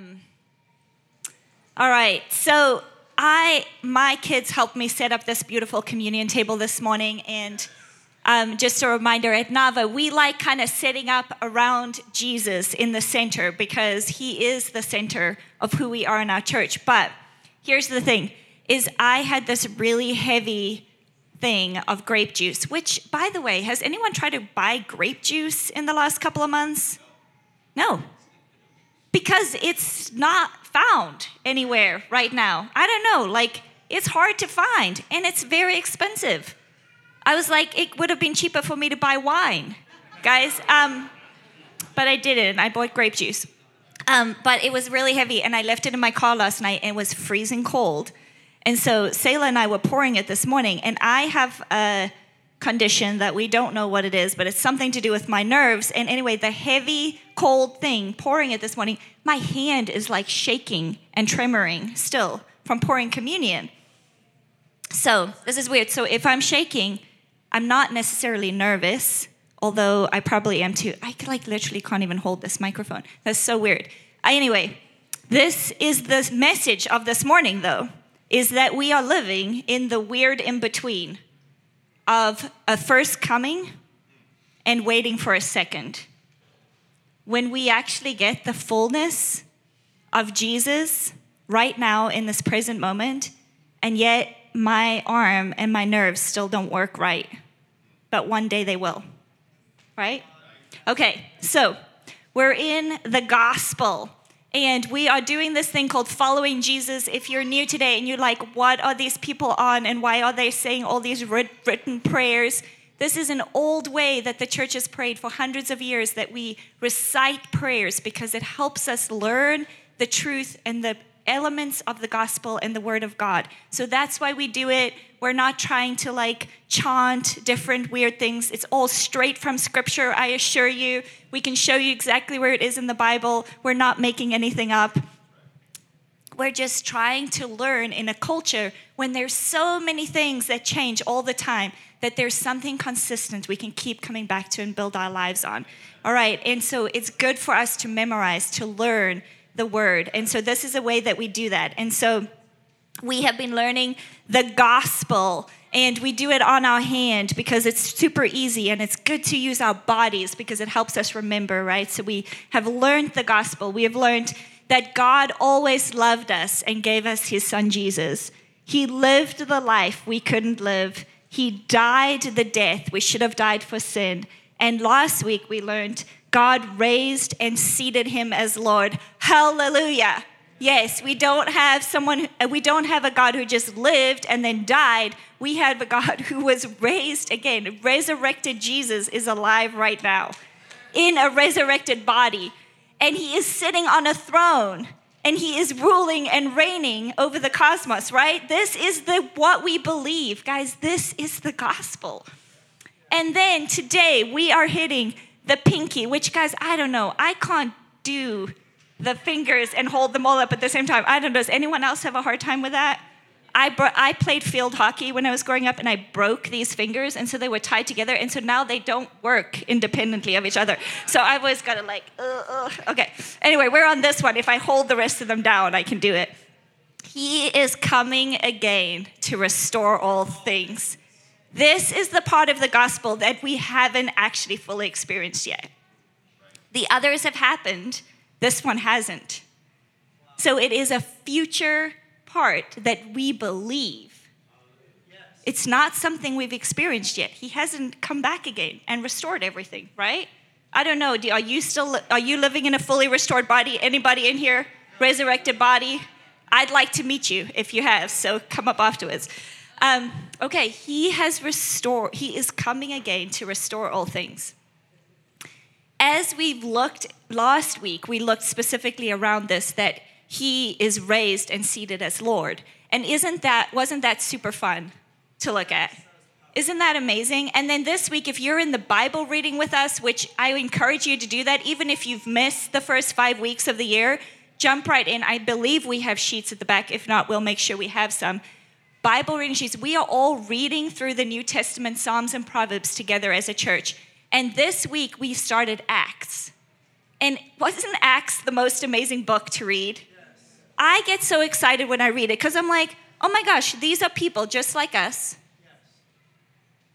Um, all right, so I, my kids helped me set up this beautiful communion table this morning, and um, just a reminder at Nava, we like kind of setting up around Jesus in the center because he is the center of who we are in our church. But here's the thing: is I had this really heavy thing of grape juice, which, by the way, has anyone tried to buy grape juice in the last couple of months? No, because it's not found anywhere right now. I don't know, like it's hard to find and it's very expensive. I was like, it would have been cheaper for me to buy wine, guys. Um, but I didn't. I bought grape juice. Um, but it was really heavy, and I left it in my car last night, and it was freezing cold. And so Selah and I were pouring it this morning, and I have a condition that we don't know what it is, but it's something to do with my nerves. And anyway, the heavy, cold thing pouring it this morning, my hand is like shaking and tremoring still from pouring communion. So this is weird. So if I'm shaking, I'm not necessarily nervous, although I probably am too. I like literally can't even hold this microphone. That's so weird. Uh, anyway, this is the message of this morning, though, is that we are living in the weird in between of a first coming and waiting for a second. When we actually get the fullness of Jesus right now in this present moment, and yet my arm and my nerves still don't work right, but one day they will. Right? Okay, so we're in the gospel. And we are doing this thing called following Jesus. If you're new today and you're like, what are these people on and why are they saying all these written prayers? This is an old way that the church has prayed for hundreds of years that we recite prayers because it helps us learn the truth and the elements of the gospel and the word of God. So that's why we do it. We're not trying to like chant different weird things. It's all straight from scripture, I assure you. We can show you exactly where it is in the Bible. We're not making anything up. We're just trying to learn in a culture when there's so many things that change all the time that there's something consistent we can keep coming back to and build our lives on. All right, and so it's good for us to memorize, to learn, the word. And so this is a way that we do that. And so we have been learning the gospel and we do it on our hand because it's super easy and it's good to use our bodies because it helps us remember, right? So we have learned the gospel. We have learned that God always loved us and gave us his son Jesus. He lived the life we couldn't live. He died the death we should have died for sin. And last week we learned God raised and seated him as Lord. Hallelujah. Yes, we don't have someone, uh, we don't have a God who just lived and then died. We have a God who was raised again. Resurrected Jesus is alive right now in a resurrected body. And he is sitting on a throne and he is ruling and reigning over the cosmos, right? This is the what we believe. Guys, this is the gospel. And then today we are hitting the pinky, which, guys, I don't know. I can't do the fingers and hold them all up at the same time. I don't know. Does anyone else have a hard time with that? I, bro- I played field hockey when I was growing up and I broke these fingers and so they were tied together and so now they don't work independently of each other. So I was kind of like, uh, uh. okay. Anyway, we're on this one. If I hold the rest of them down, I can do it. He is coming again to restore all things. This is the part of the gospel that we haven't actually fully experienced yet. The others have happened, this one hasn't. So it is a future part that we believe. It's not something we've experienced yet. He hasn't come back again and restored everything, right? I don't know. Are you still are you living in a fully restored body? Anybody in here resurrected body? I'd like to meet you if you have. So come up afterwards. Um, okay, he has restored, he is coming again to restore all things. As we've looked last week, we looked specifically around this that he is raised and seated as Lord. And isn't that, wasn't that super fun to look at? Isn't that amazing? And then this week, if you're in the Bible reading with us, which I encourage you to do that, even if you've missed the first five weeks of the year, jump right in. I believe we have sheets at the back. If not, we'll make sure we have some. Bible reading sheets. We are all reading through the New Testament, Psalms, and Proverbs together as a church. And this week we started Acts. And wasn't Acts the most amazing book to read? I get so excited when I read it because I'm like, oh my gosh, these are people just like us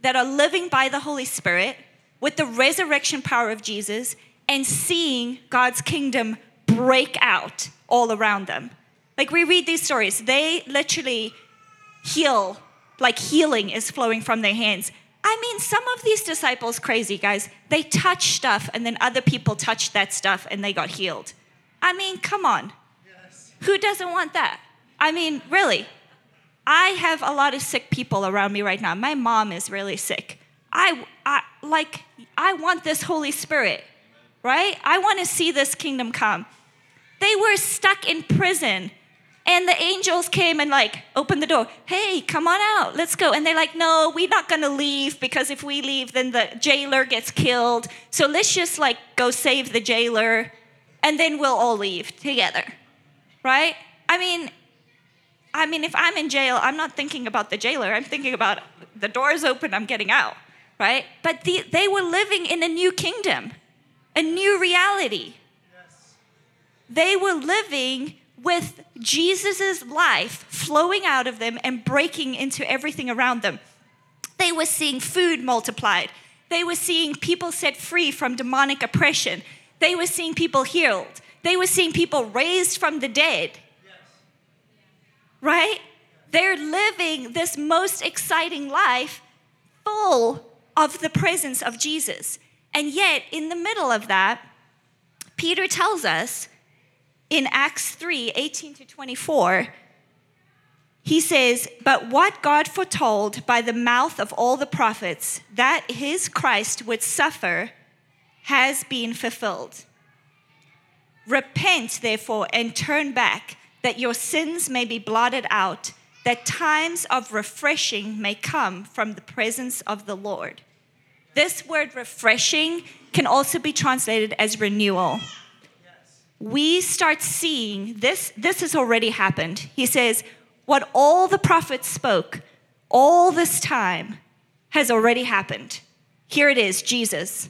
that are living by the Holy Spirit with the resurrection power of Jesus and seeing God's kingdom break out all around them. Like we read these stories, they literally heal, like healing is flowing from their hands. I mean, some of these disciples, crazy guys, they touch stuff and then other people touched that stuff and they got healed. I mean, come on. Yes. Who doesn't want that? I mean, really. I have a lot of sick people around me right now. My mom is really sick. I, I like I want this Holy Spirit, right? I want to see this kingdom come. They were stuck in prison and the angels came and like opened the door. Hey, come on out. Let's go. And they're like, no, we're not going to leave because if we leave, then the jailer gets killed. So let's just like go save the jailer and then we'll all leave together. Right? I mean, I mean, if I'm in jail, I'm not thinking about the jailer. I'm thinking about the door's open, I'm getting out. Right? But the, they were living in a new kingdom, a new reality. Yes. They were living with Jesus' life flowing out of them and breaking into everything around them. They were seeing food multiplied. They were seeing people set free from demonic oppression. They were seeing people healed. They were seeing people raised from the dead. Right? They're living this most exciting life full of the presence of Jesus. And yet, in the middle of that, Peter tells us in Acts 3 18 to 24, he says, But what God foretold by the mouth of all the prophets, that his Christ would suffer, has been fulfilled. Repent, therefore, and turn back, that your sins may be blotted out, that times of refreshing may come from the presence of the Lord. This word refreshing can also be translated as renewal we start seeing this, this has already happened. He says, what all the prophets spoke all this time has already happened. Here it is Jesus.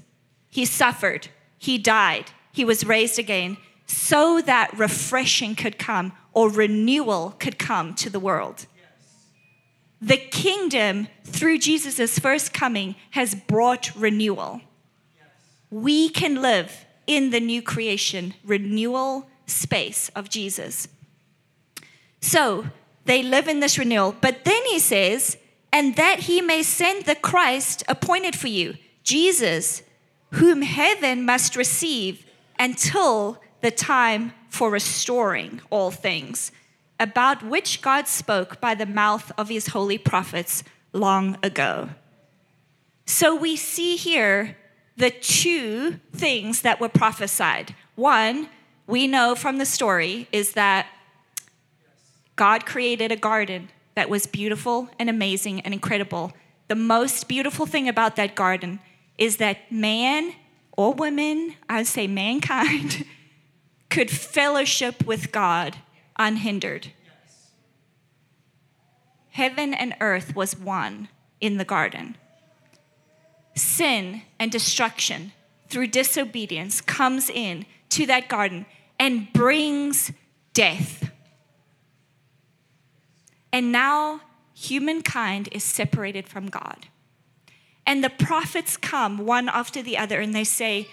He suffered, he died, he was raised again, so that refreshing could come or renewal could come to the world. The kingdom, through Jesus' first coming, has brought renewal. We can live in the new creation, renewal space of Jesus. So they live in this renewal. But then he says, and that he may send the Christ appointed for you, Jesus, whom heaven must receive until the time for restoring all things, about which God spoke by the mouth of his holy prophets long ago. So we see here the two things that were prophesied. One, we know from the story, is that God created a garden that was beautiful and amazing and incredible. The most beautiful thing about that garden is that man or women, I would say mankind, could fellowship with God unhindered. Heaven and earth was one in the garden sin and destruction through disobedience comes in to that garden and brings death. And now humankind is separated from God. And the prophets come one after the other and they say,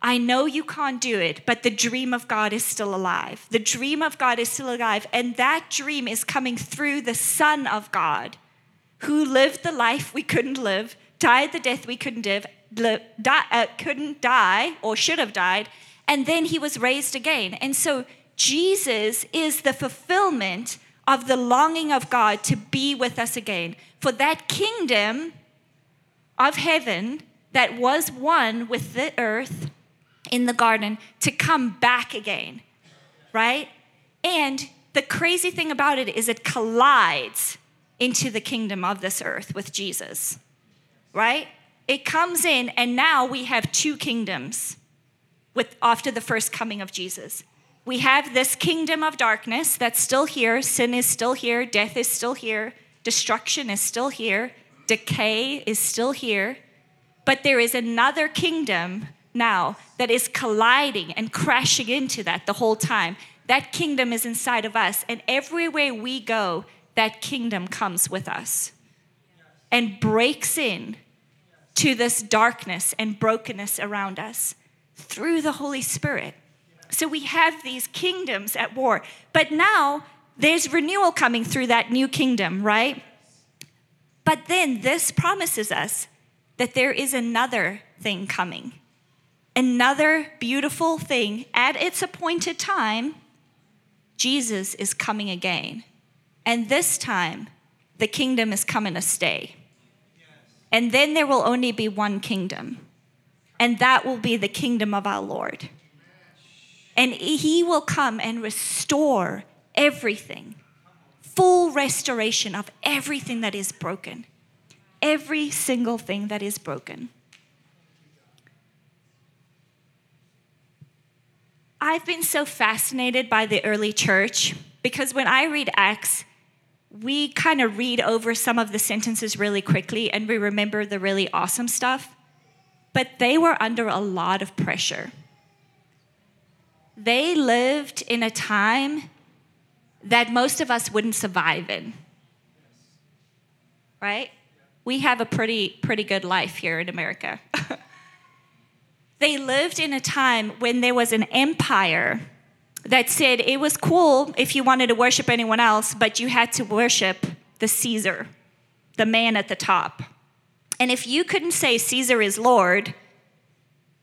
I know you can't do it, but the dream of God is still alive. The dream of God is still alive. And that dream is coming through the Son of God who lived the life we couldn't live died the death we couldn't die, uh, couldn't die or should have died, and then he was raised again. And so Jesus is the fulfillment of the longing of God to be with us again. For that kingdom of heaven that was one with the earth in the garden to come back again, right? And the crazy thing about it is it collides into the kingdom of this earth with Jesus right? It comes in, and now we have two kingdoms with, after the first coming of Jesus. We have this kingdom of darkness that's still here, sin is still here, death is still here, destruction is still here, decay is still here. But there is another kingdom now that is colliding and crashing into that the whole time. That kingdom is inside of us, and everywhere we go, that kingdom comes with us and breaks in to this darkness and brokenness around us through the Holy Spirit. So we have these kingdoms at war, but now there's renewal coming through that new kingdom, right? But then this promises us that there is another thing coming, another beautiful thing at its appointed time. Jesus is coming again. And this time, the kingdom is coming to stay. And then there will only be one kingdom, and that will be the kingdom of our Lord. And he will come and restore everything, full restoration of everything that is broken, every single thing that is broken. I've been so fascinated by the early church because when I read Acts, we kind of read over some of the sentences really quickly and we remember the really awesome stuff, but they were under a lot of pressure. They lived in a time that most of us wouldn't survive in. Right? We have a pretty pretty good life here in America. they lived in a time when there was an empire that said it was cool if you wanted to worship anyone else, but you had to worship the Caesar, the man at the top. And if you couldn't say Caesar is Lord,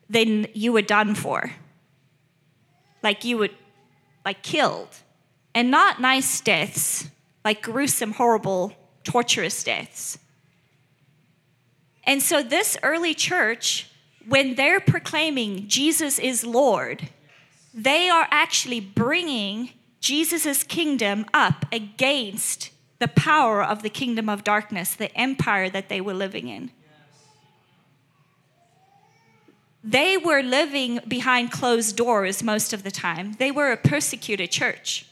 then you were done for. Like you would, like killed. And not nice deaths, like gruesome, horrible, torturous deaths. And so, this early church, when they're proclaiming Jesus is Lord, they are actually bringing Jesus' kingdom up against the power of the kingdom of darkness, the empire that they were living in. They were living behind closed doors most of the time. They were a persecuted church.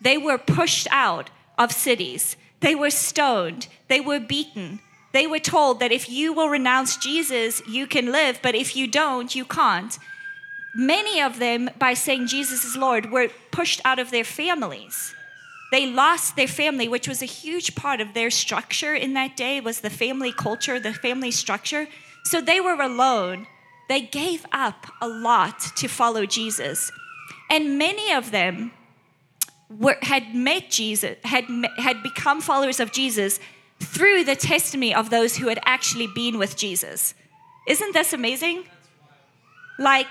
They were pushed out of cities. They were stoned. They were beaten. They were told that if you will renounce Jesus, you can live, but if you don't, you can't many of them, by saying Jesus is Lord, were pushed out of their families. They lost their family, which was a huge part of their structure in that day, was the family culture, the family structure. So they were alone. They gave up a lot to follow Jesus. And many of them were, had met Jesus, had, had become followers of Jesus through the testimony of those who had actually been with Jesus. Isn't this amazing? Like,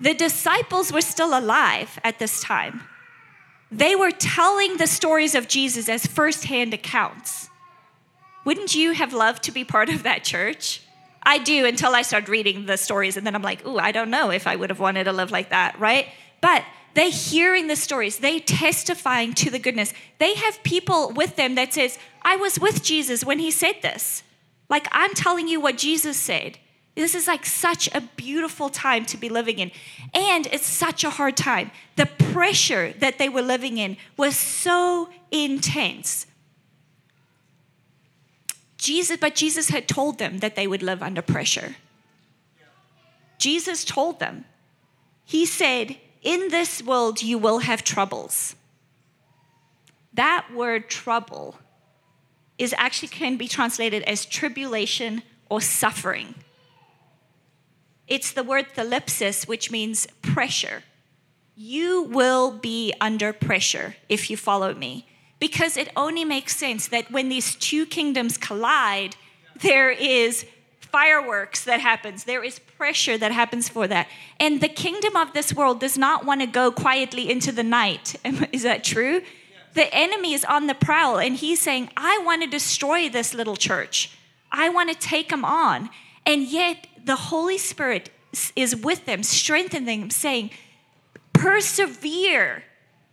the disciples were still alive at this time. They were telling the stories of Jesus as firsthand accounts. Wouldn't you have loved to be part of that church? I do until I start reading the stories, and then I'm like, ooh, I don't know if I would have wanted to live like that, right? But they hearing the stories, they testifying to the goodness. They have people with them that says, I was with Jesus when he said this. Like I'm telling you what Jesus said. This is like such a beautiful time to be living in. And it's such a hard time. The pressure that they were living in was so intense. Jesus, but Jesus had told them that they would live under pressure. Jesus told them. He said, In this world you will have troubles. That word trouble is actually can be translated as tribulation or suffering. It's the word thlipsis, which means pressure. You will be under pressure if you follow me. Because it only makes sense that when these two kingdoms collide, there is fireworks that happens. There is pressure that happens for that. And the kingdom of this world does not want to go quietly into the night. Is that true? The enemy is on the prowl and he's saying i want to destroy this little church. I want to take them on. And yet the Holy Spirit is with them, strengthening them, saying, persevere,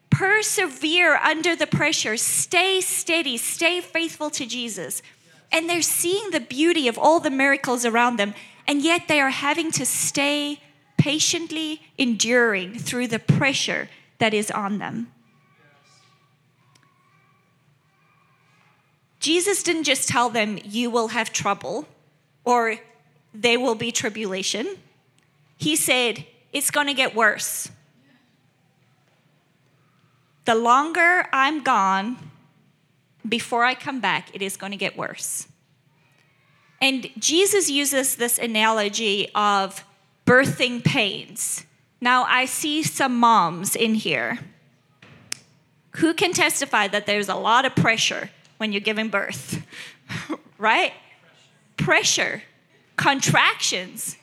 persevere under the pressure, stay steady, stay faithful to Jesus. And they're seeing the beauty of all the miracles around them, and yet they are having to stay patiently enduring through the pressure that is on them. Jesus didn't just tell them, You will have trouble, or there will be tribulation. he said, It's going to get worse. The longer I'm gone, before I come back, it is going to get worse. And Jesus uses this analogy of birthing pains. Now, I see some moms in here who can testify that there's a lot of pressure when you're giving birth, right? Pressure, contractions.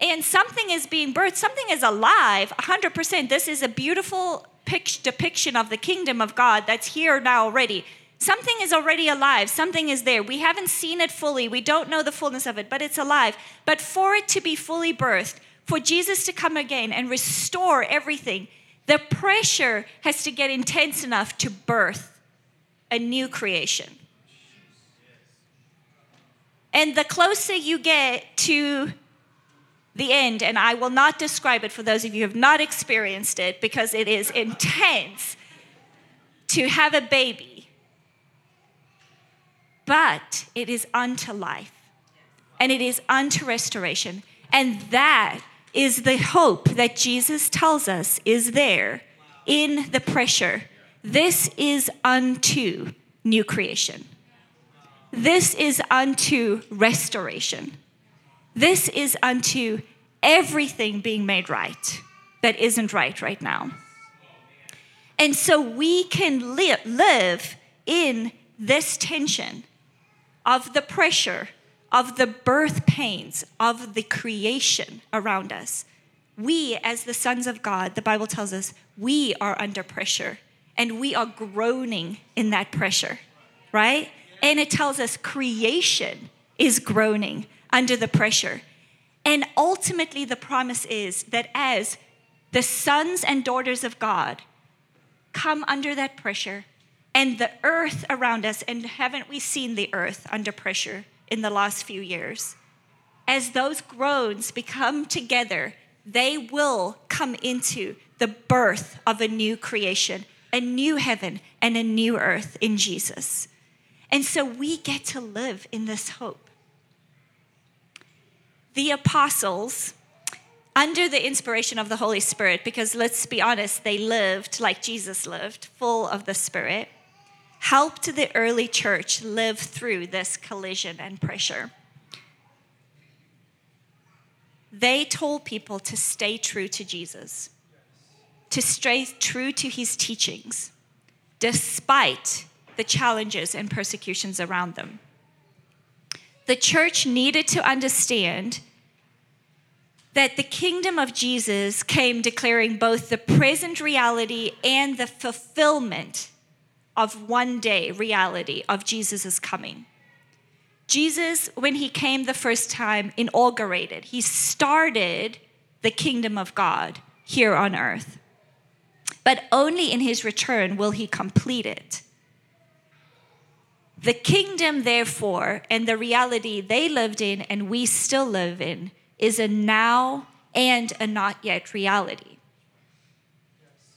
And something is being birthed, something is alive 100%. This is a beautiful picture depiction of the kingdom of God that's here now already. Something is already alive, something is there. We haven't seen it fully, we don't know the fullness of it, but it's alive. But for it to be fully birthed, for Jesus to come again and restore everything, the pressure has to get intense enough to birth a new creation. And the closer you get to the end, and I will not describe it for those of you who have not experienced it because it is intense to have a baby. But it is unto life and it is unto restoration. And that is the hope that Jesus tells us is there in the pressure. This is unto new creation. This is unto restoration. This is unto everything being made right that isn't right right now. And so we can li- live in this tension of the pressure, of the birth pains, of the creation around us. We, as the sons of God, the Bible tells us, we are under pressure and we are groaning in that pressure, right? And it tells us creation is groaning under the pressure. And ultimately, the promise is that as the sons and daughters of God come under that pressure, and the earth around us, and haven't we seen the earth under pressure in the last few years? As those groans become together, they will come into the birth of a new creation, a new heaven, and a new earth in Jesus. And so we get to live in this hope the apostles, under the inspiration of the Holy Spirit, because let's be honest, they lived like Jesus lived, full of the Spirit, helped the early church live through this collision and pressure. They told people to stay true to Jesus, to stay true to his teachings, despite the challenges and persecutions around them the church needed to understand that the kingdom of Jesus came declaring both the present reality and the fulfillment of one day reality of Jesus' coming. Jesus, when he came the first time, inaugurated, he started the kingdom of God here on earth. But only in his return will he complete it. The kingdom, therefore, and the reality they lived in and we still live in is a now and a not yet reality.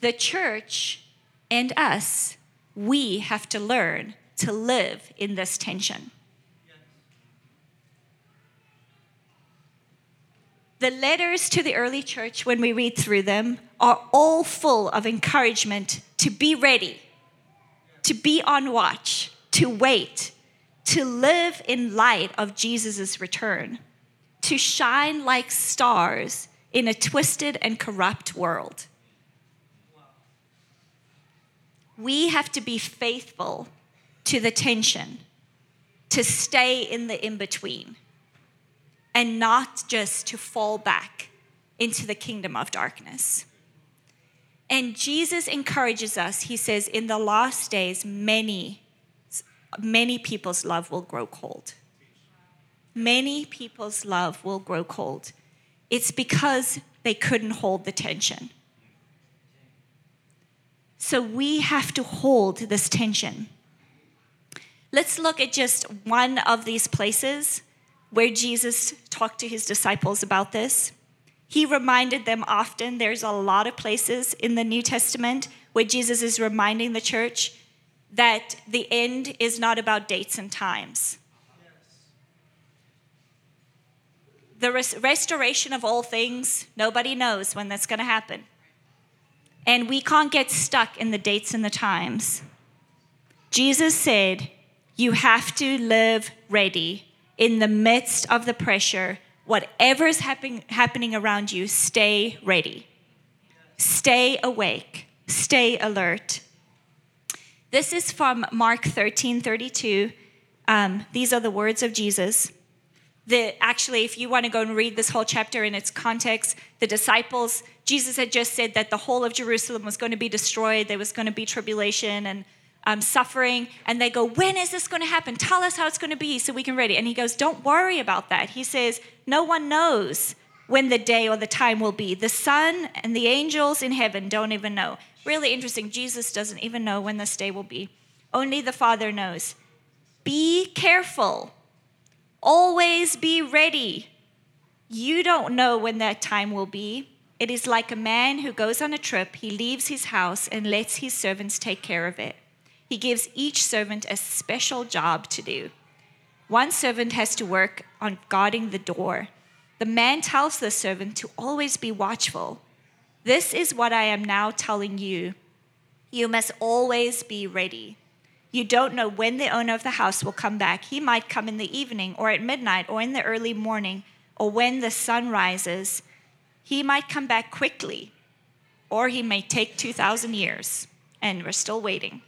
The church and us, we have to learn to live in this tension. The letters to the early church, when we read through them, are all full of encouragement to be ready, to be on watch, to wait, to live in light of Jesus' return, to shine like stars in a twisted and corrupt world. We have to be faithful to the tension, to stay in the in between, and not just to fall back into the kingdom of darkness. And Jesus encourages us, he says, in the last days, many many people's love will grow cold. Many people's love will grow cold. It's because they couldn't hold the tension. So we have to hold this tension. Let's look at just one of these places where Jesus talked to his disciples about this. He reminded them often, there's a lot of places in the New Testament where Jesus is reminding the church that the end is not about dates and times. the res- restoration of all things, nobody knows when that's going to happen. And we can't get stuck in the dates and the times. Jesus said, You have to live ready in the midst of the pressure. Whatever is happen- happening around you, stay ready. Stay awake. Stay alert. This is from Mark 13 32. Um, these are the words of Jesus. The actually if you want to go and read this whole chapter in its context the disciples jesus had just said that the whole of jerusalem was going to be destroyed. There was going to be tribulation and um, suffering. And they go when is this going to happen? Tell us how it's going to be so we can ready and he goes don't worry about that. He says no one knows when the day or the time will be. The son and the angels in heaven don't even know really interesting jesus doesn't even know when this day will be only the father knows be careful Always be ready. You don't know when that time will be. It is like a man who goes on a trip, he leaves his house and lets his servants take care of it. He gives each servant a special job to do. One servant has to work on guarding the door. The man tells the servant to always be watchful. This is what I am now telling you. You must always be ready. You don't know when the owner of the house will come back. He might come in the evening or at midnight or in the early morning or when the sun rises. He might come back quickly or he may take 2,000 years and we're still waiting.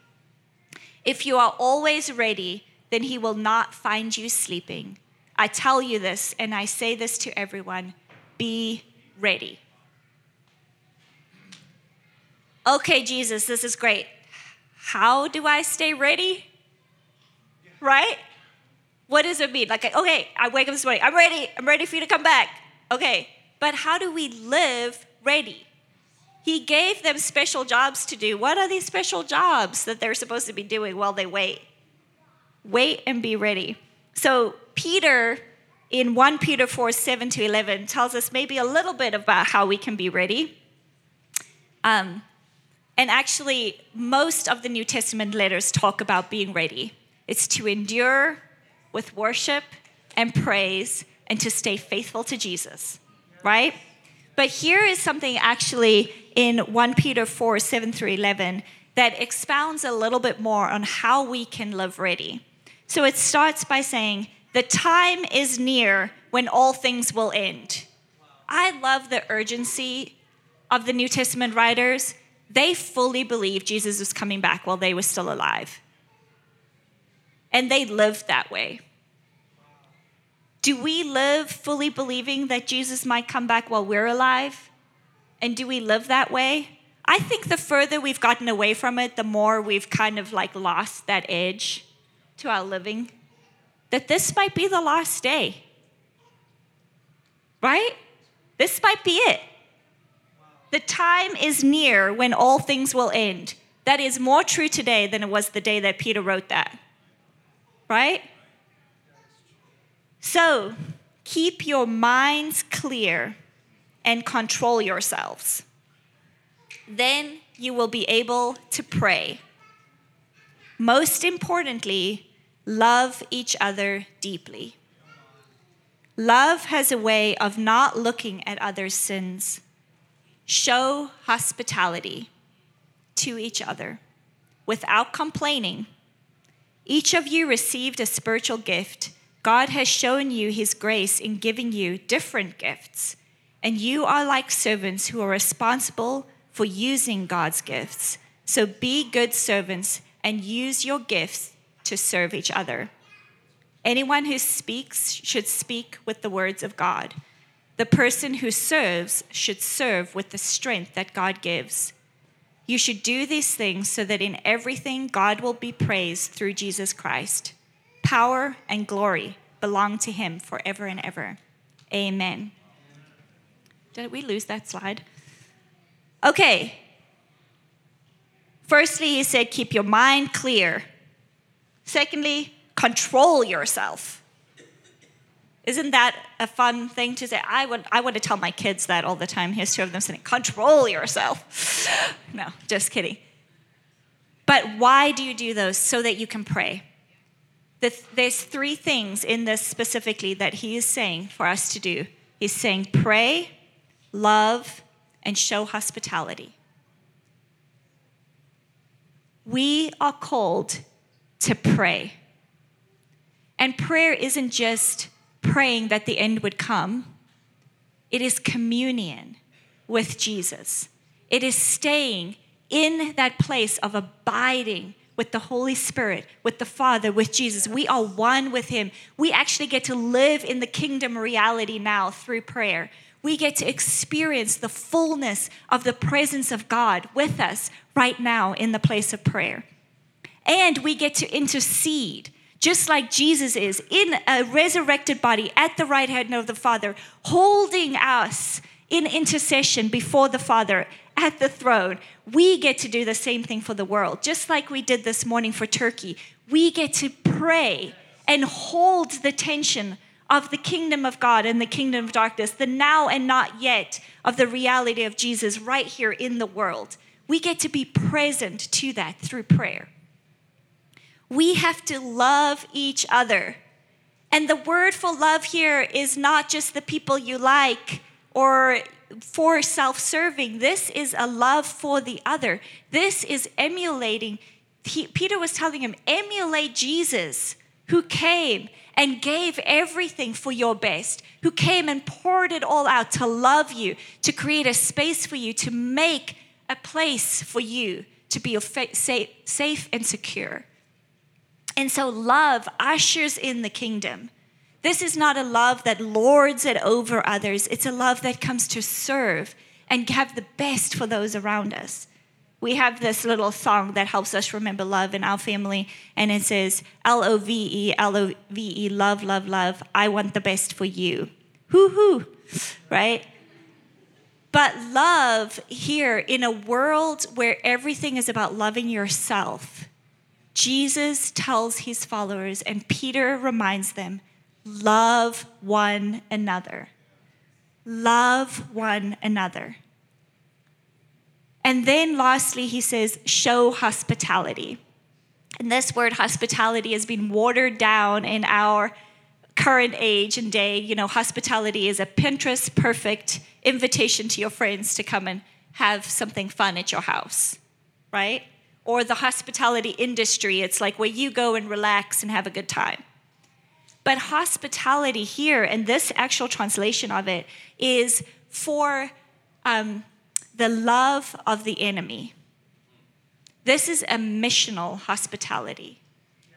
If you are always ready, then he will not find you sleeping. I tell you this and I say this to everyone be ready. Okay, Jesus, this is great. How do I stay ready? Right? What does it mean? Like, okay, I wake up this morning, I'm ready, I'm ready for you to come back. Okay, but how do we live ready? He gave them special jobs to do. What are these special jobs that they're supposed to be doing while they wait? Wait and be ready. So, Peter in 1 Peter 4 7 to 11 tells us maybe a little bit about how we can be ready. Um, and actually, most of the New Testament letters talk about being ready. It's to endure with worship and praise and to stay faithful to Jesus, right? But here is something actually in 1 Peter 4 7 through 11 that expounds a little bit more on how we can live ready. So it starts by saying, The time is near when all things will end. I love the urgency of the New Testament writers they fully believed Jesus was coming back while they were still alive. And they lived that way. Do we live fully believing that Jesus might come back while we're alive? And do we live that way? I think the further we've gotten away from it, the more we've kind of like lost that edge to our living. That this might be the last day. Right? This might be it. The time is near when all things will end. That is more true today than it was the day that Peter wrote that. Right? So, keep your minds clear and control yourselves. Then you will be able to pray. Most importantly, love each other deeply. Love has a way of not looking at others' sins Show hospitality to each other without complaining. Each of you received a spiritual gift. God has shown you his grace in giving you different gifts, and you are like servants who are responsible for using God's gifts. So be good servants and use your gifts to serve each other. Anyone who speaks should speak with the words of God. The person who serves should serve with the strength that God gives. You should do these things so that in everything God will be praised through Jesus Christ. Power and glory belong to him forever and ever. Amen. Did we lose that slide? Okay. Firstly, he said, keep your mind clear. Secondly, control yourself. Isn't that a fun thing to say? I would, I want to tell my kids that all the time. Here's two of them saying, control yourself. no, just kidding. But why do you do those? So that you can pray. There's three things in this specifically that he is saying for us to do. He's saying, pray, love, and show hospitality. We are called to pray. And prayer isn't just praying that the end would come, it is communion with Jesus. It is staying in that place of abiding with the Holy Spirit, with the Father, with Jesus. We are one with Him. We actually get to live in the kingdom reality now through prayer. We get to experience the fullness of the presence of God with us right now in the place of prayer. And we get to intercede, just like Jesus is, in a resurrected body at the right hand of the Father, holding us in intercession before the Father at the throne. We get to do the same thing for the world, just like we did this morning for Turkey. We get to pray and hold the tension of the kingdom of God and the kingdom of darkness, the now and not yet of the reality of Jesus right here in the world. We get to be present to that through prayer. We have to love each other. And the word for love here is not just the people you like or for self serving. This is a love for the other. This is emulating. He, Peter was telling him, emulate Jesus who came and gave everything for your best, who came and poured it all out to love you, to create a space for you, to make a place for you to be safe and secure. And so, love ushers in the kingdom. This is not a love that lords it over others, it's a love that comes to serve and have the best for those around us. We have this little song that helps us remember love in our family, and it says, L O V E, L O V E, love, love, love. I want the best for you. Hoo hoo, right? But love here in a world where everything is about loving yourself, Jesus tells his followers, and Peter reminds them love one another. Love one another. And then lastly, he says, show hospitality. And this word hospitality has been watered down in our current age and day. You know, hospitality is a Pinterest perfect invitation to your friends to come and have something fun at your house, right? Or the hospitality industry, it's like where you go and relax and have a good time. But hospitality here, and this actual translation of it, is for um, the love of the enemy. This is a missional hospitality.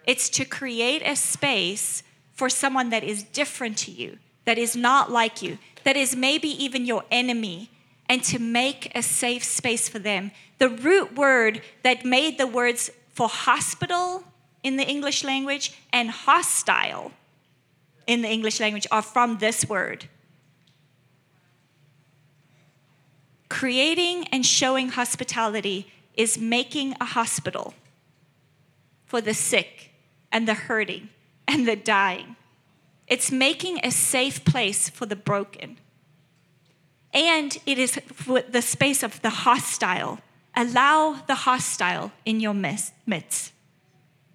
It's to create a space for someone that is different to you, that is not like you, that is maybe even your enemy, and to make a safe space for them. The root word that made the words for hospital in the English language and hostile in the English language are from this word. Creating and showing hospitality is making a hospital for the sick and the hurting and the dying. It's making a safe place for the broken. And it is the space of the hostile. Allow the hostile in your midst.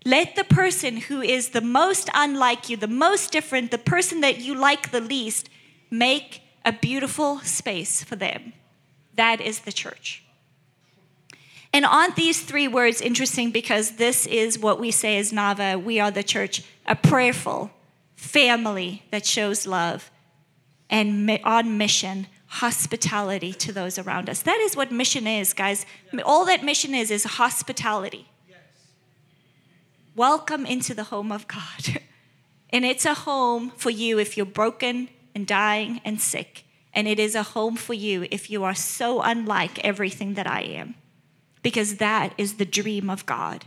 Let the person who is the most unlike you, the most different, the person that you like the least, make a beautiful space for them. That is the church. And aren't these three words interesting because this is what we say as Nava we are the church, a prayerful family that shows love and on mission, hospitality to those around us. That is what mission is, guys. All that mission is is hospitality. Welcome into the home of God. and it's a home for you if you're broken and dying and sick. And it is a home for you if you are so unlike everything that I am. Because that is the dream of God.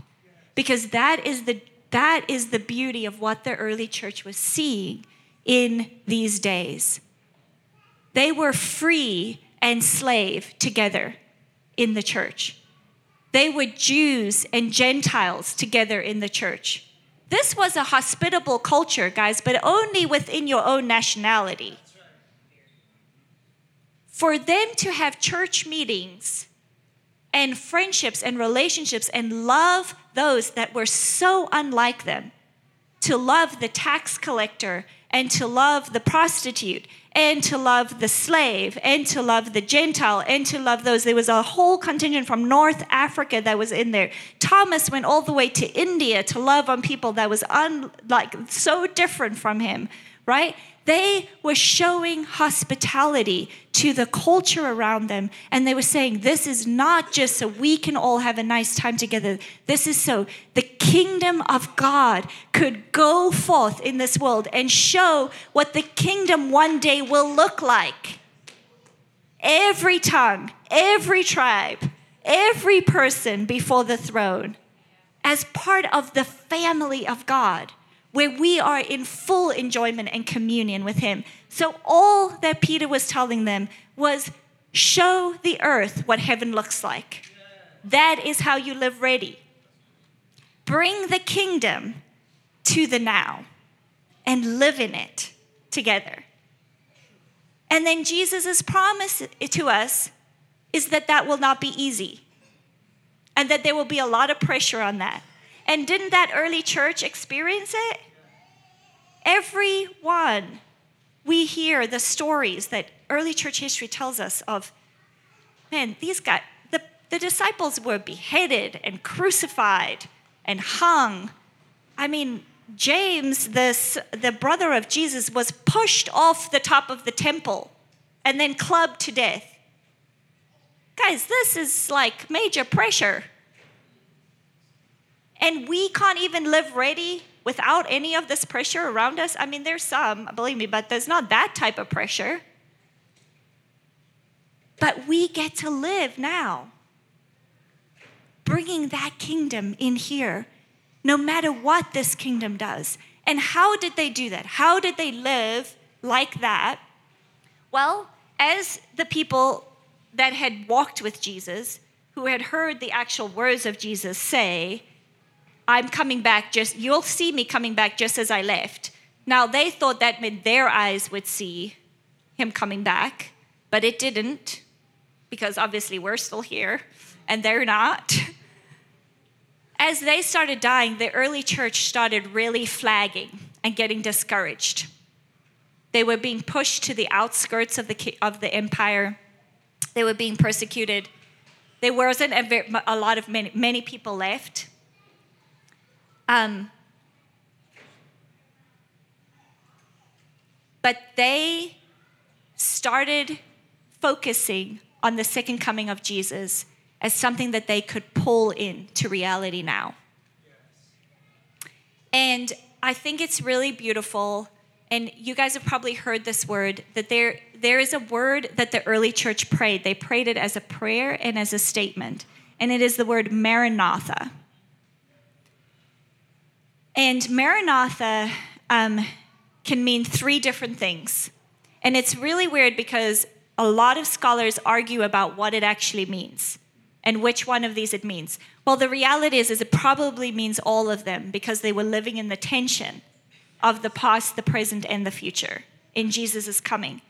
Because that is the that is the beauty of what the early church was seeing in these days. They were free and slave together in the church. They were Jews and Gentiles together in the church. This was a hospitable culture, guys, but only within your own nationality. For them to have church meetings and friendships and relationships and love those that were so unlike them, to love the tax collector and to love the prostitute and to love the slave and to love the Gentile and to love those. There was a whole contingent from North Africa that was in there. Thomas went all the way to India to love on people that was un, like so different from him, right? They were showing hospitality to the culture around them. And they were saying, This is not just so we can all have a nice time together. This is so the kingdom of God could go forth in this world and show what the kingdom one day will look like. Every tongue, every tribe, every person before the throne as part of the family of God where we are in full enjoyment and communion with Him. So, all that Peter was telling them was show the earth what heaven looks like. That is how you live ready. Bring the kingdom to the now and live in it together. And then Jesus' promise to us is that that will not be easy and that there will be a lot of pressure on that. And didn't that early church experience it? Everyone, we hear the stories that early church history tells us of, man, these guys, the, the disciples were beheaded and crucified and hung. I mean, James, the, the brother of Jesus, was pushed off the top of the temple and then clubbed to death. Guys, this is like major pressure. And we can't even live ready without any of this pressure around us. I mean, there's some, believe me, but there's not that type of pressure. But we get to live now, bringing that kingdom in here, no matter what this kingdom does. And how did they do that? How did they live like that? Well, as the people that had walked with Jesus, who had heard the actual words of Jesus say, I'm coming back just, you'll see me coming back just as I left. Now, they thought that meant their eyes would see him coming back, but it didn't, because obviously we're still here and they're not. As they started dying, the early church started really flagging and getting discouraged. They were being pushed to the outskirts of the, of the empire, they were being persecuted. There wasn't a, a lot of many, many people left um, but they started focusing on the second coming of Jesus as something that they could pull into reality now. And I think it's really beautiful. And you guys have probably heard this word that there, there is a word that the early church prayed. They prayed it as a prayer and as a statement. And it is the word Maranatha. And Maranatha um, can mean three different things. And it's really weird because a lot of scholars argue about what it actually means and which one of these it means. Well, the reality is, is it probably means all of them because they were living in the tension of the past, the present, and the future in Jesus' coming.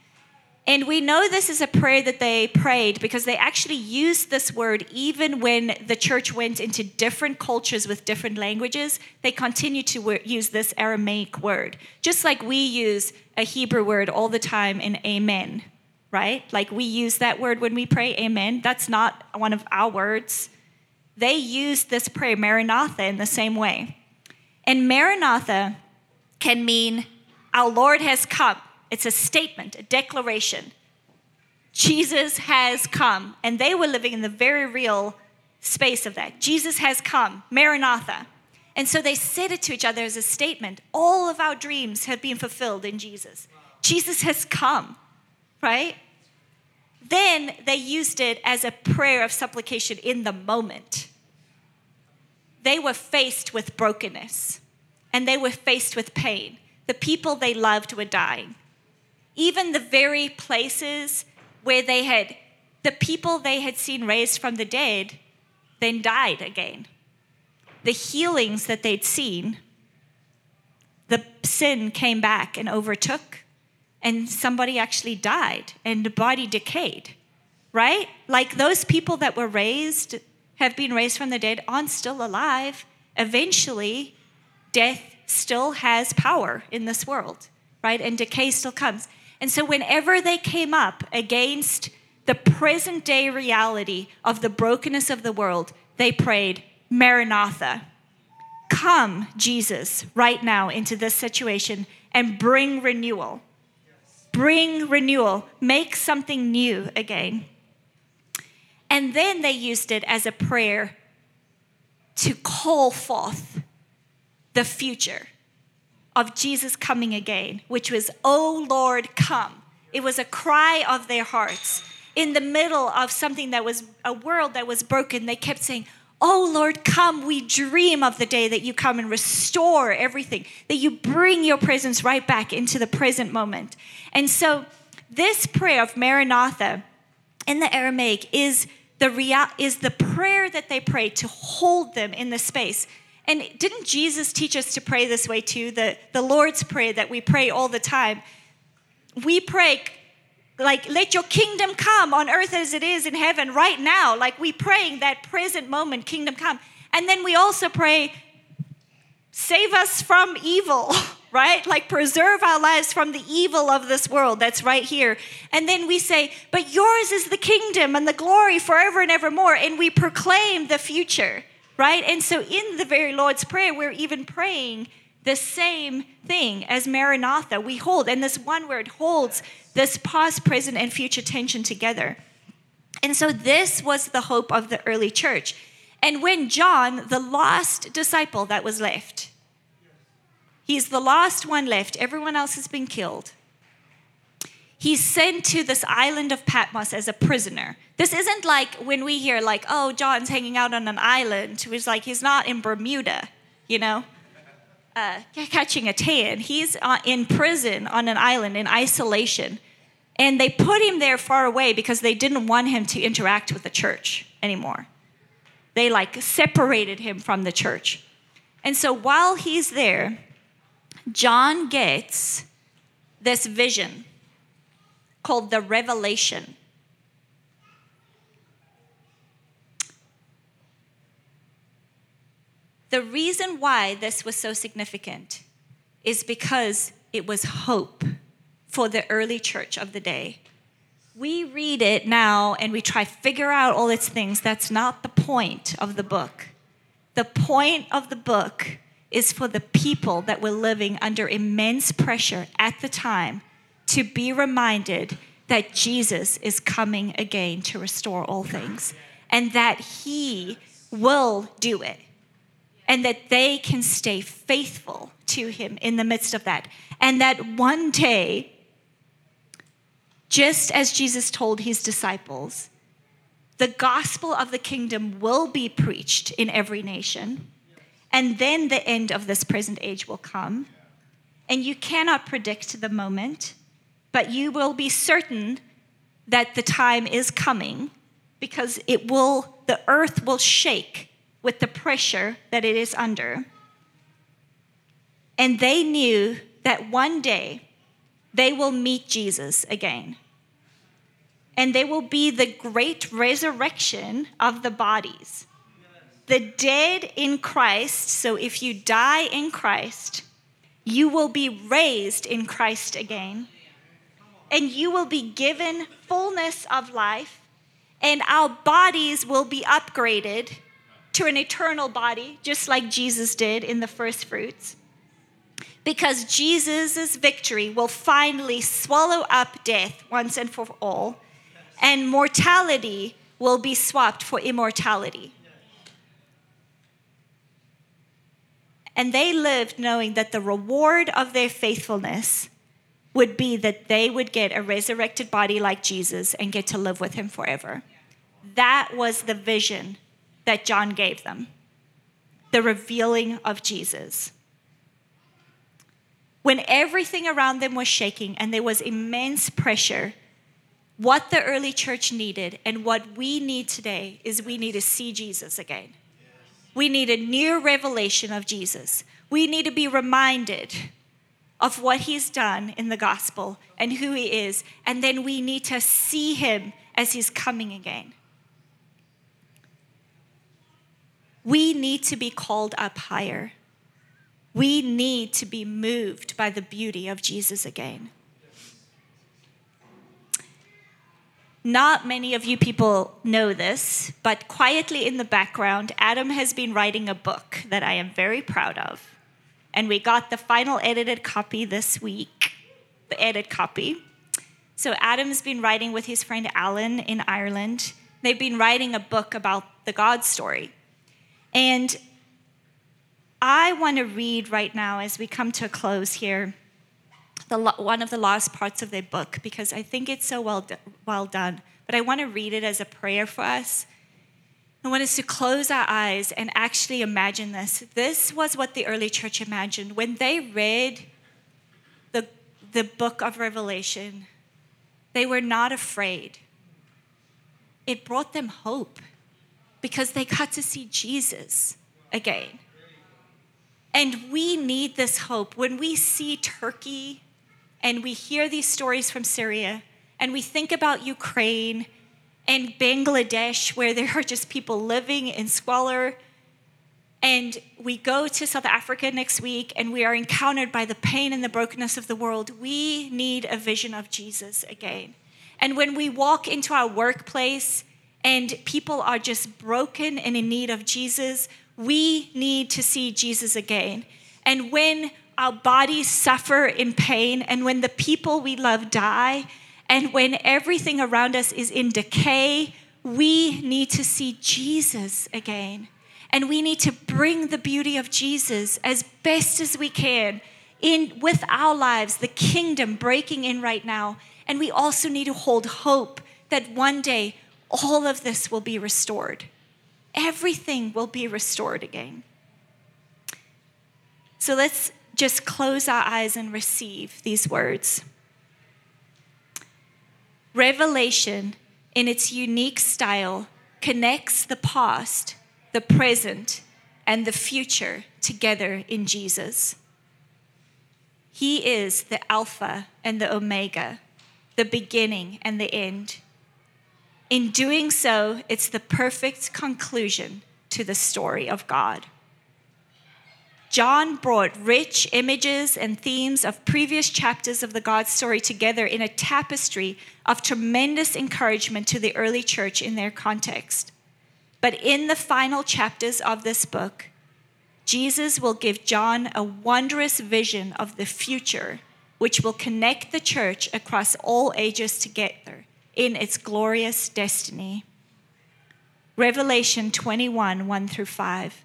And we know this is a prayer that they prayed because they actually used this word even when the church went into different cultures with different languages. They continued to use this Aramaic word, just like we use a Hebrew word all the time in amen, right? Like we use that word when we pray amen. That's not one of our words. They used this prayer, Maranatha, in the same way. And Maranatha can mean, Our Lord has come it's a statement, a declaration. Jesus has come. And they were living in the very real space of that. Jesus has come, Maranatha. And so they said it to each other as a statement. All of our dreams have been fulfilled in Jesus. Jesus has come, right? Then they used it as a prayer of supplication in the moment. They were faced with brokenness and they were faced with pain. The people they loved were dying even the very places where they had, the people they had seen raised from the dead, then died again. The healings that they'd seen, the sin came back and overtook, and somebody actually died, and the body decayed, right? Like those people that were raised, have been raised from the dead, aren't still alive. Eventually, death still has power in this world right? And decay still comes. And so, whenever they came up against the present day reality of the brokenness of the world, they prayed, Maranatha. Come, Jesus, right now into this situation and bring renewal. Bring renewal. Make something new again. And then they used it as a prayer to call forth the future of Jesus coming again, which was, Oh Lord, come. It was a cry of their hearts. In the middle of something that was a world that was broken, they kept saying, Oh Lord, come. We dream of the day that you come and restore everything, that you bring your presence right back into the present moment. And so, this prayer of Maranatha in the Aramaic is the, real, is the prayer that they pray to hold them in the space. And didn't Jesus teach us to pray this way too? The, the Lord's Prayer that we pray all the time. We pray, like, let your kingdom come on earth as it is in heaven right now. Like we praying that present moment, kingdom come. And then we also pray, save us from evil. right? Like preserve our lives from the evil of this world that's right here. And then we say, but yours is the kingdom and the glory forever and evermore. And we proclaim the future, right? And so in the very Lord's Prayer, we're even praying the same thing as Maranatha. We hold, and this one word holds this past, present, and future tension together. And so this was the hope of the early church. And when John, the last disciple that was left, He's the last one left. Everyone else has been killed. He's sent to this island of Patmos as a prisoner. This isn't like when we hear, like, oh, John's hanging out on an island. It's like he's not in Bermuda, you know, uh, catching a tan. He's uh, in prison on an island in isolation. And they put him there far away because they didn't want him to interact with the church anymore. They like separated him from the church. And so while he's there, John gets this vision called the revelation. The reason why this was so significant is because it was hope for the early church of the day. We read it now and we try figure out all its things. That's not the point of the book. The point of the book is for the people that were living under immense pressure at the time to be reminded that Jesus is coming again to restore all things and that he will do it and that they can stay faithful to him in the midst of that. And that one day, just as Jesus told his disciples, the gospel of the kingdom will be preached in every nation and then the end of this present age will come. And you cannot predict the moment, but you will be certain that the time is coming because it will the earth will shake with the pressure that it is under. And they knew that one day they will meet Jesus again. And there will be the great resurrection of the bodies the dead in Christ, so if you die in Christ, you will be raised in Christ again. And you will be given fullness of life, and our bodies will be upgraded to an eternal body, just like Jesus did in the first fruits. Because Jesus' victory will finally swallow up death once and for all, and mortality will be swapped for immortality. And they lived knowing that the reward of their faithfulness would be that they would get a resurrected body like Jesus and get to live with him forever. That was the vision that John gave them the revealing of Jesus. When everything around them was shaking and there was immense pressure, what the early church needed and what we need today is we need to see Jesus again. We need a new revelation of Jesus. We need to be reminded of what he's done in the gospel and who he is. And then we need to see him as he's coming again. We need to be called up higher. We need to be moved by the beauty of Jesus again. Not many of you people know this, but quietly in the background, Adam has been writing a book that I am very proud of. And we got the final edited copy this week, the edited copy. So Adam's been writing with his friend Alan in Ireland. They've been writing a book about the God story. And I want to read right now as we come to a close here the, one of the last parts of their book because I think it's so well, well done. But I want to read it as a prayer for us. I want us to close our eyes and actually imagine this. This was what the early church imagined. When they read the, the book of Revelation, they were not afraid. It brought them hope because they got to see Jesus again. And we need this hope. When we see Turkey and we hear these stories from Syria and we think about Ukraine and Bangladesh, where there are just people living in squalor, and we go to South Africa next week and we are encountered by the pain and the brokenness of the world, we need a vision of Jesus again. And when we walk into our workplace and people are just broken and in need of Jesus, we need to see Jesus again. And when our bodies suffer in pain, and when the people we love die, and when everything around us is in decay, we need to see Jesus again. And we need to bring the beauty of Jesus as best as we can in with our lives, the kingdom breaking in right now. And we also need to hold hope that one day all of this will be restored. Everything will be restored again. So let's just close our eyes and receive these words. Revelation, in its unique style, connects the past, the present, and the future together in Jesus. He is the Alpha and the Omega, the beginning and the end. In doing so, it's the perfect conclusion to the story of God. John brought rich images and themes of previous chapters of the God story together in a tapestry of tremendous encouragement to the early church in their context. But in the final chapters of this book, Jesus will give John a wondrous vision of the future, which will connect the church across all ages together in its glorious destiny. Revelation 21 1 through 5.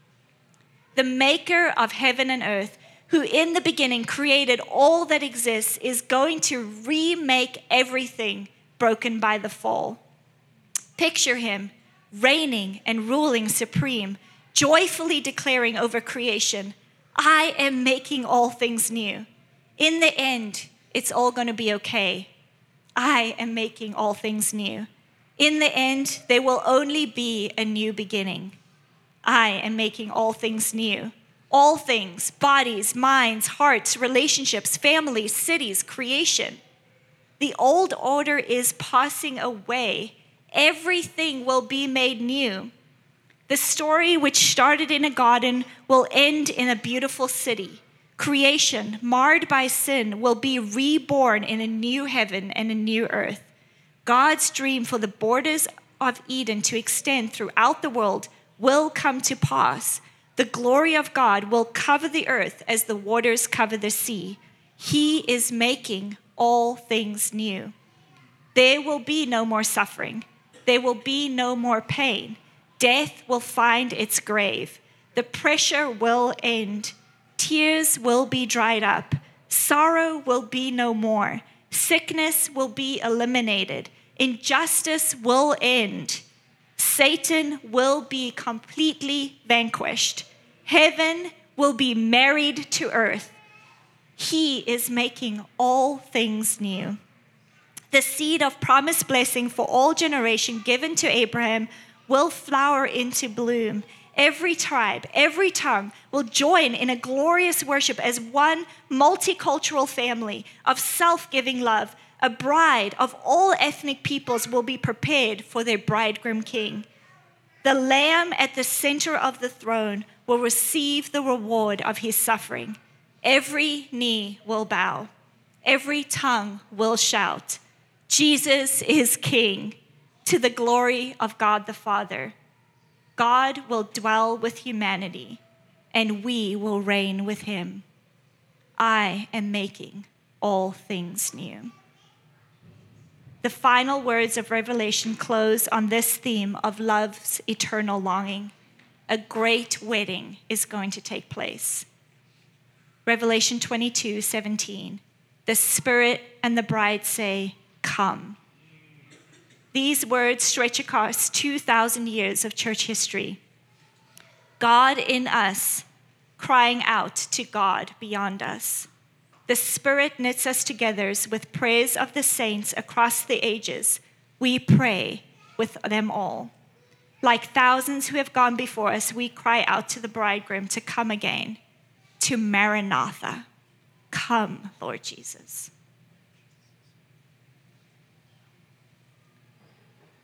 the maker of heaven and earth, who in the beginning created all that exists, is going to remake everything broken by the fall. Picture him reigning and ruling supreme, joyfully declaring over creation, I am making all things new. In the end, it's all going to be okay. I am making all things new. In the end, there will only be a new beginning. I am making all things new. All things, bodies, minds, hearts, relationships, families, cities, creation. The old order is passing away. Everything will be made new. The story, which started in a garden, will end in a beautiful city. Creation, marred by sin, will be reborn in a new heaven and a new earth. God's dream for the borders of Eden to extend throughout the world will come to pass. The glory of God will cover the earth as the waters cover the sea. He is making all things new. There will be no more suffering. There will be no more pain. Death will find its grave. The pressure will end. Tears will be dried up. Sorrow will be no more. Sickness will be eliminated. Injustice will end. Satan will be completely vanquished. Heaven will be married to earth. He is making all things new. The seed of promised blessing for all generation given to Abraham will flower into bloom. Every tribe, every tongue will join in a glorious worship as one multicultural family of self giving love. A bride of all ethnic peoples will be prepared for their bridegroom king. The lamb at the center of the throne will receive the reward of his suffering. Every knee will bow, every tongue will shout, Jesus is King to the glory of God the Father. God will dwell with humanity, and we will reign with him. I am making all things new. The final words of Revelation close on this theme of love's eternal longing. A great wedding is going to take place. Revelation 22 17. The Spirit and the bride say, Come. These words stretch across 2,000 years of church history. God in us, crying out to God beyond us. The Spirit knits us together with prayers of the saints across the ages. We pray with them all. Like thousands who have gone before us, we cry out to the bridegroom to come again, to Maranatha. Come, Lord Jesus.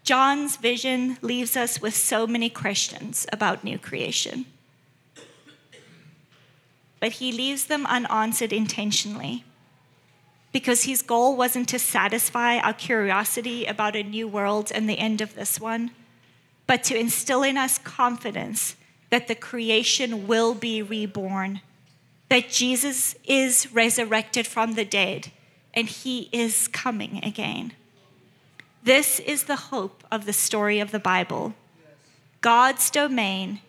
John's vision leaves us with so many questions about new creation. But he leaves them unanswered intentionally because his goal wasn't to satisfy our curiosity about a new world and the end of this one, but to instill in us confidence that the creation will be reborn, that Jesus is resurrected from the dead, and he is coming again. This is the hope of the story of the Bible. God's domain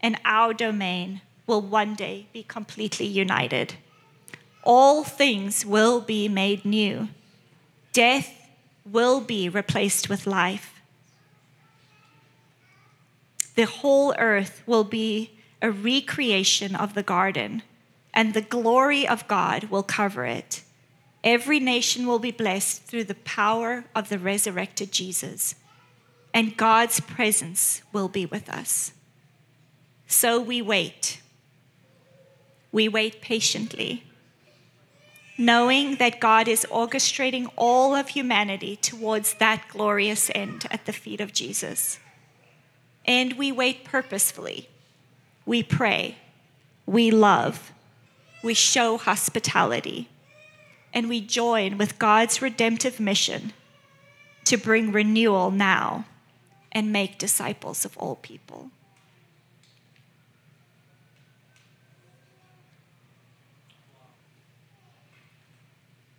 and our domain will one day be completely united. All things will be made new. Death will be replaced with life. The whole earth will be a recreation of the garden, and the glory of God will cover it. Every nation will be blessed through the power of the resurrected Jesus, and God's presence will be with us. So we wait. We wait patiently, knowing that God is orchestrating all of humanity towards that glorious end at the feet of Jesus. And we wait purposefully. We pray. We love. We show hospitality and we join with God's redemptive mission to bring renewal now and make disciples of all people.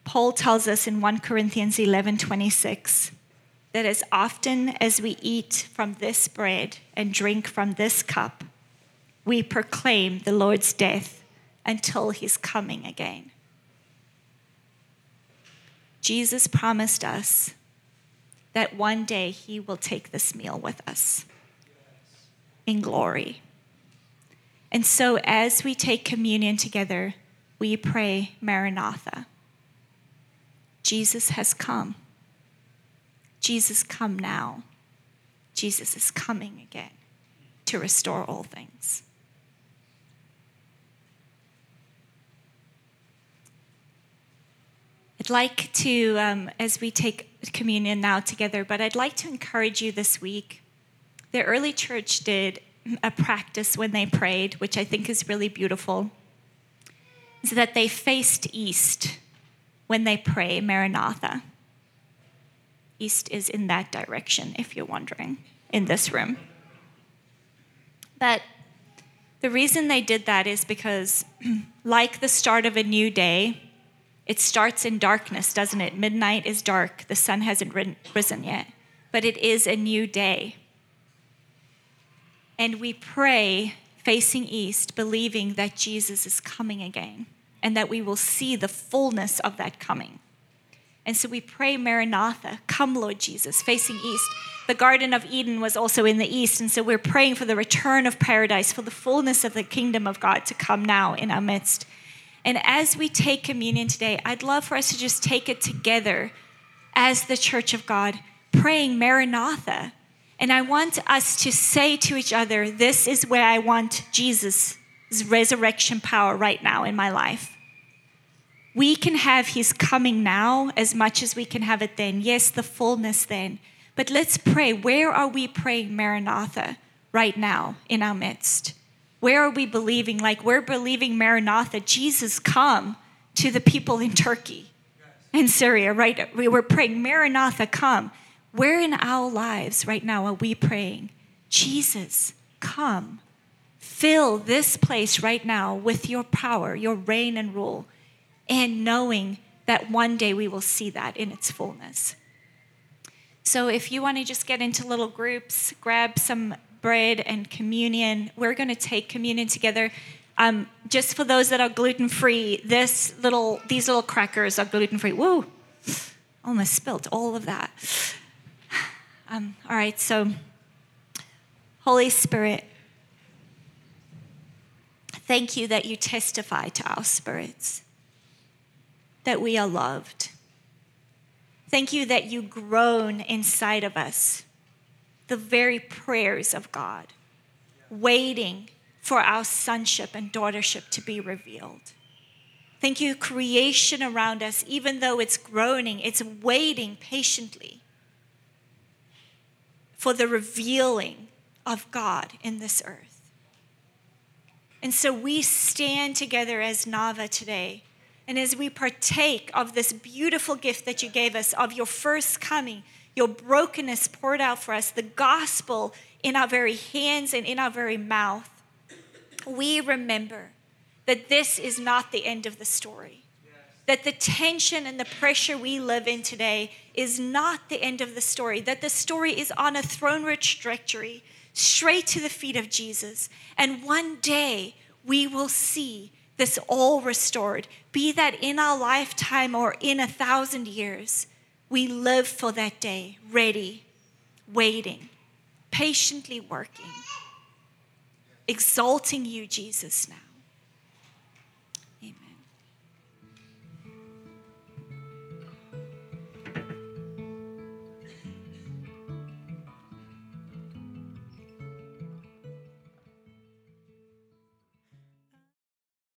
Paul tells us in 1 Corinthians 11:26 that as often as we eat from this bread and drink from this cup, we proclaim the Lord's death until his coming again. Jesus promised us that one day he will take this meal with us in glory. And so, as we take communion together, we pray, Maranatha. Jesus has come. Jesus, come now. Jesus is coming again to restore all things. I'd like to, um, as we take communion now together, but I'd like to encourage you this week. The early church did a practice when they prayed, which I think is really beautiful, is that they faced east when they pray Maranatha. East is in that direction, if you're wondering, in this room. But The reason they did that is because, like the start of a new day, it starts in darkness, doesn't it? Midnight is dark, the sun hasn't risen yet, but it is a new day. And we pray facing east, believing that Jesus is coming again and that we will see the fullness of that coming. And so we pray, Maranatha, come, Lord Jesus, facing east. The Garden of Eden was also in the east, and so we're praying for the return of paradise, for the fullness of the kingdom of God to come now in our midst. And as we take communion today, I'd love for us to just take it together as the church of God, praying Maranatha. And I want us to say to each other, This is where I want Jesus' resurrection power right now in my life. We can have his coming now as much as we can have it then. Yes, the fullness then. But let's pray. Where are we praying Maranatha right now in our midst? Where are we believing? Like we're believing Maranatha, Jesus come to the people in Turkey and Syria, right? We were praying, Maranatha, come. Where in our lives right now are we praying, Jesus, come? Fill this place right now with your power, your reign and rule and knowing that one day we will see that in its fullness. So, if you want to just get into little groups, grab some bread and communion. We're going to take communion together. Um, just for those that are gluten free, this little these little crackers are gluten free. Woo! Almost spilt all of that. Um, all right, so Holy Spirit, thank you that you testify to our spirits that we are loved. Thank you that you groan inside of us the very prayers of God, waiting for our sonship and daughtership to be revealed. Thank you, creation around us, even though it's groaning, it's waiting patiently for the revealing of God in this earth. And so we stand together as Nava today. And as we partake of this beautiful gift that you gave us, of your first coming, your brokenness poured out for us, the gospel in our very hands and in our very mouth, we remember that this is not the end of the story. That the tension and the pressure we live in today is not the end of the story, that the story is on a throne rich trajectory straight to the feet of Jesus. And one day we will see this all restored, be that in our lifetime or in a thousand years, we live for that day, ready, waiting, patiently working, exalting you, Jesus, now.